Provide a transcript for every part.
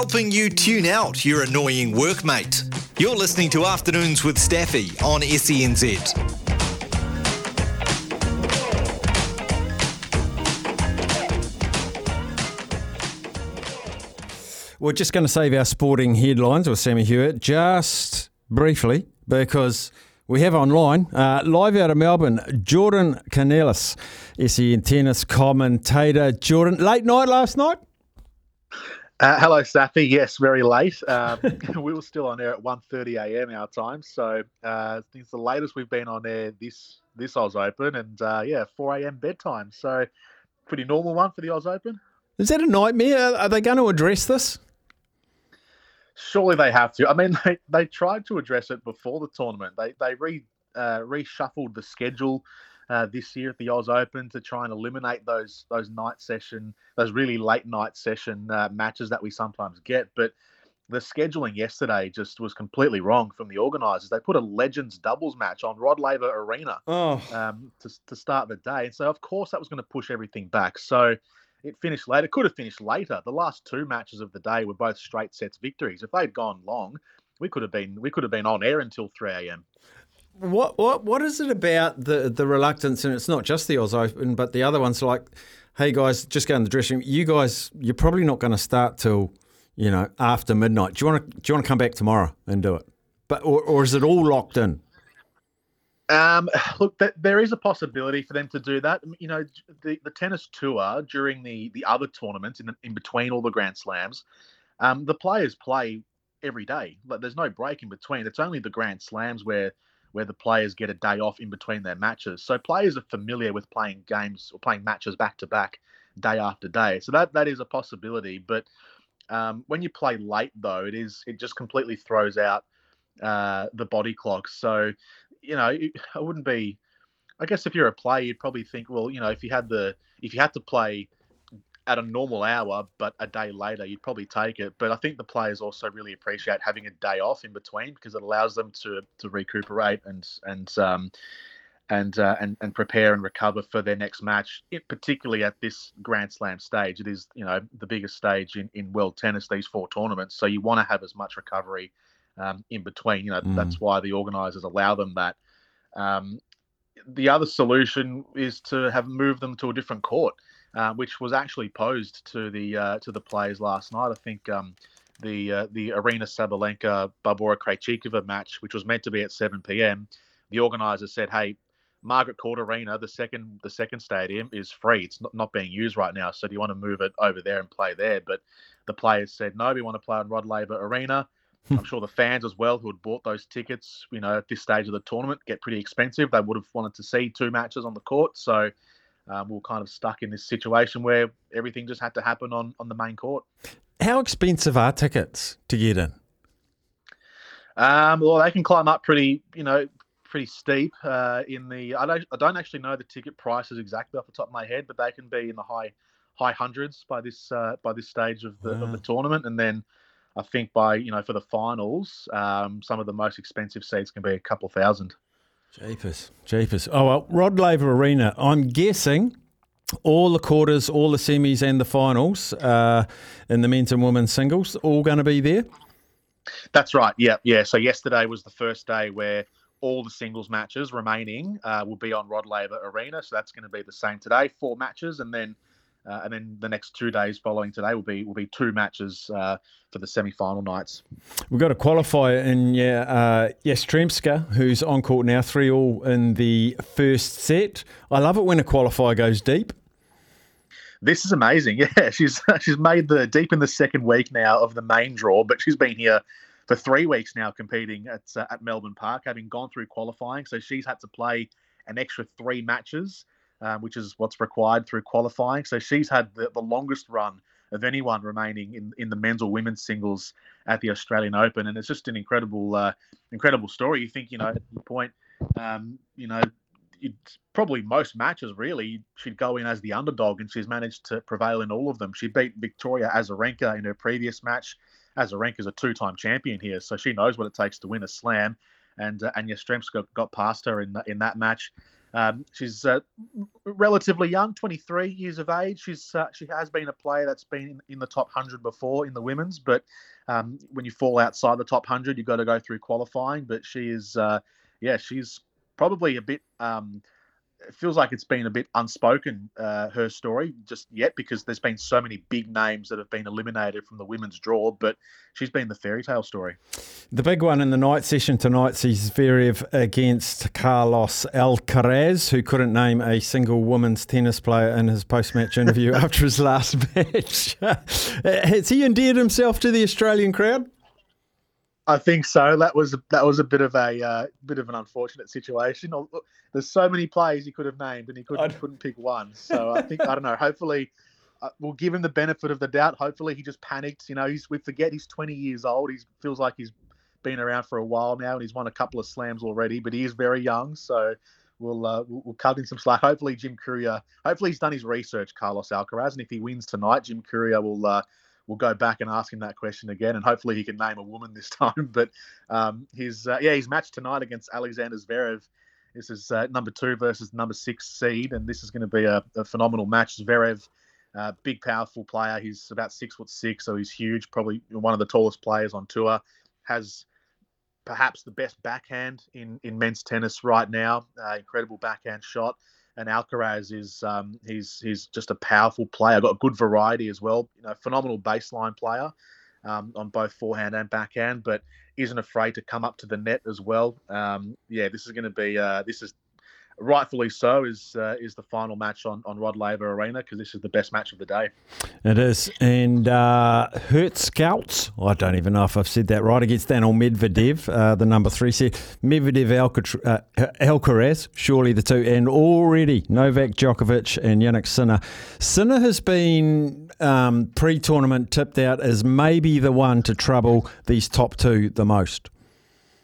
Helping you tune out your annoying workmate. You're listening to Afternoons with Staffy on SENZ. We're just going to save our sporting headlines with Sammy Hewitt just briefly because we have online, uh, live out of Melbourne, Jordan Kounelis, SEN tennis commentator. Jordan, late night last night? Uh, hello, Staffy. Yes, very late. Um, we were still on air at 1.30 a.m. our time, so uh, it's the latest we've been on air this this Oz Open, and uh, yeah, 4 a.m. bedtime. So pretty normal one for the Oz Open. Is that a nightmare? Are they going to address this? Surely they have to. I mean, they, they tried to address it before the tournament. They they re uh, reshuffled the schedule uh, this year at the Oz Open to try and eliminate those those night session, those really late night session uh, matches that we sometimes get. But the scheduling yesterday just was completely wrong from the organisers. They put a Legends doubles match on Rod Laver Arena oh. um, to to start the day, and so of course that was going to push everything back. So it finished later. It could have finished later. The last two matches of the day were both straight sets victories. If they'd gone long, we could have been we could have been on air until three a.m. What what what is it about the the reluctance? And it's not just the Oz Open, but the other ones like, hey guys, just go in the dressing room. You guys, you're probably not going to start till you know after midnight. Do you want to do you want to come back tomorrow and do it? But or, or is it all locked in? Um, look, th- there is a possibility for them to do that. You know, the, the tennis tour during the the other tournaments in the, in between all the Grand Slams, um, the players play every day. Like, there's no break in between. It's only the Grand Slams where where the players get a day off in between their matches. So players are familiar with playing games or playing matches back to back, day after day. So that that is a possibility. But um, when you play late, though, it is it just completely throws out uh, the body clock. So you know, I wouldn't be. I guess if you're a player, you'd probably think, well, you know, if you had the if you had to play at a normal hour, but a day later, you'd probably take it. But I think the players also really appreciate having a day off in between because it allows them to to recuperate and and um, and uh, and and prepare and recover for their next match. It, particularly at this Grand Slam stage, it is you know the biggest stage in in world tennis. These four tournaments, so you want to have as much recovery um, in between. You know, mm. that's why the organisers allow them that. Um, the other solution is to have moved them to a different court, uh, which was actually posed to the uh, to the players last night. I think um, the uh, the Aryna Sabalenka Barbora Krejcikova match, which was meant to be at 7 p.m., the organisers said, "Hey, Margaret Court Arena, the second the second stadium is free. It's not, not being used right now. So do you want to move it over there and play there?" But the players said, "No, we want to play on Rod Laver Arena." I'm sure the fans as well who had bought those tickets, you know, at this stage of the tournament get pretty expensive. They would have wanted to see two matches on the court. So um, we are kind of stuck in this situation where everything just had to happen on, on the main court. How expensive are tickets to get in? Um, well, they can climb up pretty, you know, pretty steep. Uh, in the, I don't, I don't actually know the ticket prices exactly off the top of my head, but they can be in the high, high hundreds by this, uh, by this stage of the of the tournament, and then I think by you know for the finals, um, some of the most expensive seats can be a couple thousand. Jeepers, jeepers. Oh well, Rod Laver Arena. I'm guessing all the quarters, all the semis, and the finals uh, in the men's and women's singles all going to be there. That's right. Yeah, yeah. So yesterday was the first day where all the singles matches remaining uh, will be on Rod Laver Arena. So that's going to be the same today. Four matches, and then Uh, and then the next two days following today will be will be two matches uh, for the semi-final nights. We've got a qualifier in yeah, uh, Yastremska, who's on court now, three all in the first set. I love it when a qualifier goes deep. This is amazing. Yeah, she's she's made the deep in the second week now of the main draw, but she's been here for three weeks now competing at uh, at Melbourne Park, having gone through qualifying. So she's had to play an extra three matches um, which is what's required through qualifying. So she's had the, the longest run of anyone remaining in, in the men's or women's singles at the Australian Open, and it's just an incredible, uh, incredible story. You think, you know, at your point, um, you know, it's probably most matches really she'd go in as the underdog, and she's managed to prevail in all of them. She beat Victoria Azarenka in her previous match. Azarenka is a two-time champion here, so she knows what it takes to win a slam, and uh, and Yastremska got past her in in that match. Um, she's uh, relatively young, 23 years of age. She's uh, she has been a player that's been in the top 100 before in the women's, but um, when you fall outside the top 100, you've got to go through qualifying. But she is, uh, yeah, she's probably a bit um, it feels like it's been a bit unspoken uh, her story just yet because there's been so many big names that have been eliminated from the women's draw, but she's been the fairy tale story. The big one in the night session tonight sees Zverev against Carlos Alcaraz, who couldn't name a single women's tennis player in his post-match interview after his last match. Has he endeared himself to the Australian crowd? I think so. That was that was a bit of a uh, bit of an unfortunate situation. There's so many players he could have named, and he couldn't couldn't pick one. So I think I don't know. Hopefully, uh, we'll give him the benefit of the doubt. Hopefully, he just panicked. You know, he's we forget he's 20 years old. He feels like he's been around for a while now, and he's won a couple of slams already. But he is very young, so we'll uh, we'll, we'll cut him some slack. Hopefully, Jim Courier. Hopefully, he's done his research, Carlos Alcaraz, and if he wins tonight, Jim Courier will. Uh, we'll go back and ask him that question again, and hopefully he can name a woman this time. But um, his uh, yeah, his match tonight against Alexander Zverev. This is uh, number two versus number six seed, and this is going to be a, a phenomenal match. Zverev, uh, big, powerful player. He's about six foot six, so he's huge. Probably one of the tallest players on tour. Has perhaps the best backhand in in men's tennis right now. Uh, incredible backhand shot and Alcaraz is um, he's he's just a powerful player. Got a good variety as well. You know, phenomenal baseline player um, on both forehand and backhand, but isn't afraid to come up to the net as well. Um, yeah, this is going to be uh, this is rightfully so, is uh, is the final match on, on Rod Laver Arena because this is the best match of the day. It is. And uh, Hurkacz, I don't even know if I've said that right, against Daniel Medvedev, uh, the number three seed. Medvedev uh, Alcaraz, surely the two. And already Novak Djokovic and Jannik Sinner. Sinner has been um, pre tournament tipped out as maybe the one to trouble these top two the most.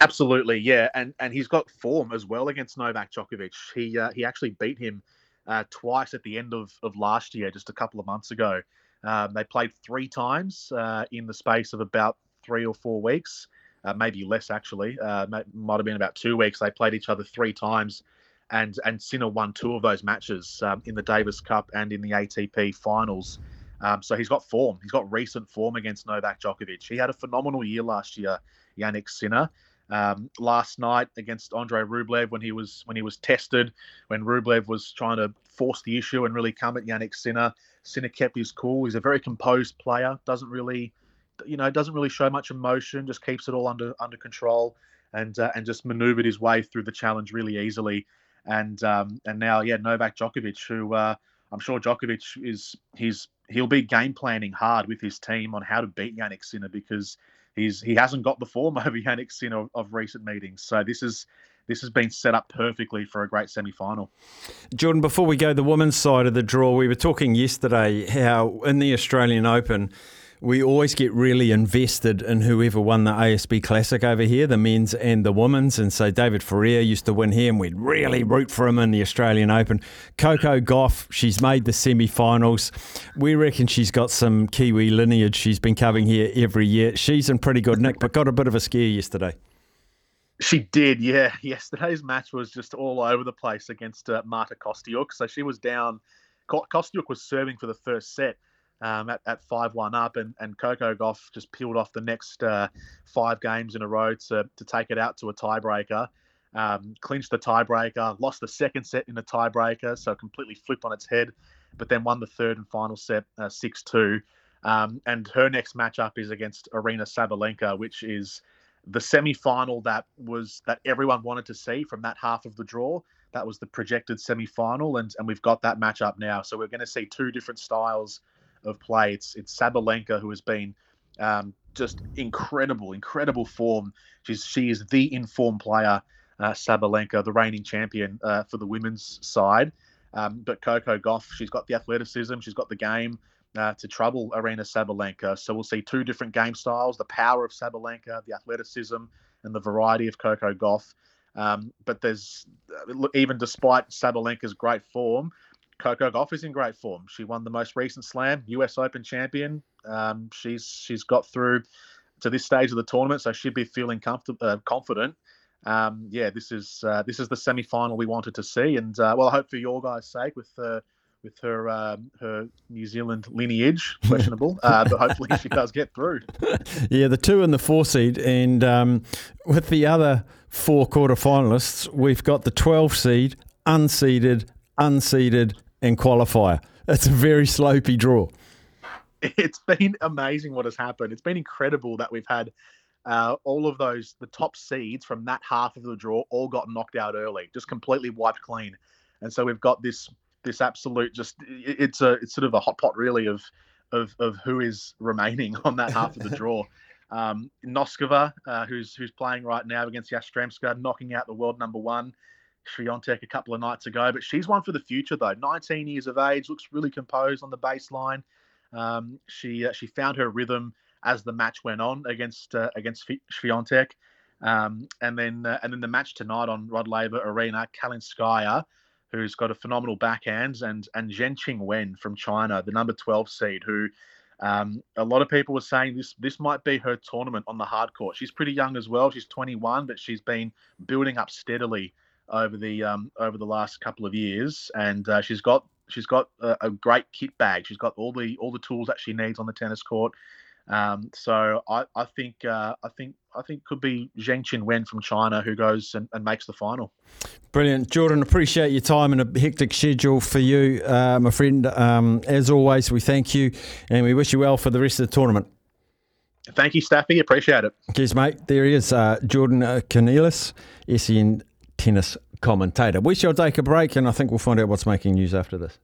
Absolutely, yeah, and and he's got form as well against Novak Djokovic. He uh, he actually beat him uh, twice at the end of, of last year, just a couple of months ago. Um, they played three times uh, in the space of about three or four weeks, uh, maybe less actually. Uh, might have been about two weeks. They played each other three times, and and Sinner won two of those matches um, in the Davis Cup and in the ATP finals. Um, so he's got form. He's got recent form against Novak Djokovic. He had a phenomenal year last year, Jannik Sinner um, last night against Andre Rublev when he was when he was tested, when Rublev was trying to force the issue and really come at Jannik Sinner. Sinner kept his cool. He's a very composed player. Doesn't really, you know, doesn't really show much emotion. Just keeps it all under under control and uh, and just manoeuvred his way through the challenge really easily. And um, and now, yeah, Novak Djokovic, who uh, I'm sure Djokovic is he's he'll be game planning hard with his team on how to beat Jannik Sinner because he's he hasn't got the form over Jannik Sinner of, of recent meetings. So this is this has been set up perfectly for a great semi final. Jordan, before we go the women's side of the draw, we were talking yesterday how in the Australian Open we always get really invested in whoever won the ASB Classic over here, the men's and the women's. And so David Ferrer used to win here, and we'd really root for him in the Australian Open. Coco Gauff, she's made the semi finals. We reckon she's got some Kiwi lineage. She's been coming here every year. She's in pretty good nick, but got a bit of a scare yesterday. She did, yeah. Yesterday's match was just all over the place against uh, Marta Kostyuk. So she was down. Kostyuk was serving for the first set um, at, at 5 1 up, and, and Coco Gauff just peeled off the next uh, five games in a row to, to take it out to a tiebreaker. Um, clinched the tiebreaker, lost the second set in a tiebreaker, so completely flipped on its head but then won the third and final set uh, six two. Um, and her next matchup is against Aryna Sabalenka, which is the semi-final that was that everyone wanted to see from that half of the draw. That was the projected semi-final, and and we've got that matchup now. So we're going to see two different styles of play. It's it's Sabalenka who has been um, just incredible, incredible form. She's she is the informed player, uh, Sabalenka, the reigning champion uh, for the women's side. Um, but Coco Gauff, she's got the athleticism, she's got the game uh, to trouble Aryna Sabalenka. So we'll see two different game styles: the power of Sabalenka, the athleticism, and the variety of Coco Gauff. Um, but there's even despite Sabalenka's great form, Coco Gauff is in great form. She won the most recent Slam, U.S. Open champion. Um, she's she's got through to this stage of the tournament, so she'd be feeling comfortable, uh, confident. Um, yeah, this is uh, this is the semi final we wanted to see, and uh, well, I hope for your guys' sake with uh, with her um, her New Zealand lineage questionable, uh, but hopefully she does get through. Yeah, the two and the four seed, and um, with the other four quarter finalists, we've got the twelve seed, unseeded, unseeded, and qualifier. It's a very slopey draw. It's been amazing what has happened. It's been incredible that we've had uh, all of those the top seeds from that half of the draw all got knocked out early, just completely wiped clean, and so we've got this this absolute just it's a it's sort of a hot pot really of of of who is remaining on that half of the draw. Um, Noskova, uh, who's who's playing right now against Yastremska, knocking out the world number one. Swiatek a couple of nights ago, but she's one for the future though. 19 years of age, looks really composed on the baseline. Um, she uh, she found her rhythm as the match went on against uh, against Swiatek. Um, and then uh, and then the match tonight on Rod Laver Arena, Kalinskaya, who's got a phenomenal backhand, and and Zheng Wen from China, the number 12 seed, who um, a lot of people were saying this this might be her tournament on the hard court. She's pretty young as well. She's 21, but she's been building up steadily over the um, over the last couple of years, and uh, she's got she's got a, a, great kit bag. She's got all the all the tools that she needs on the tennis court. Um, so I, I think uh, I think I think could be Zheng Qin Wen from China who goes and, and, makes the final. Brilliant, Jordan. Appreciate your time and a hectic schedule for you, uh, my friend. Um, as always, we thank you and we wish you well for the rest of the tournament. Thank you, Staffy. Appreciate it. Cheers, mate. There he is, uh, Jordan uh, Kounelis, SEN tennis commentator. We shall take a break and I think we'll find out what's making news after this.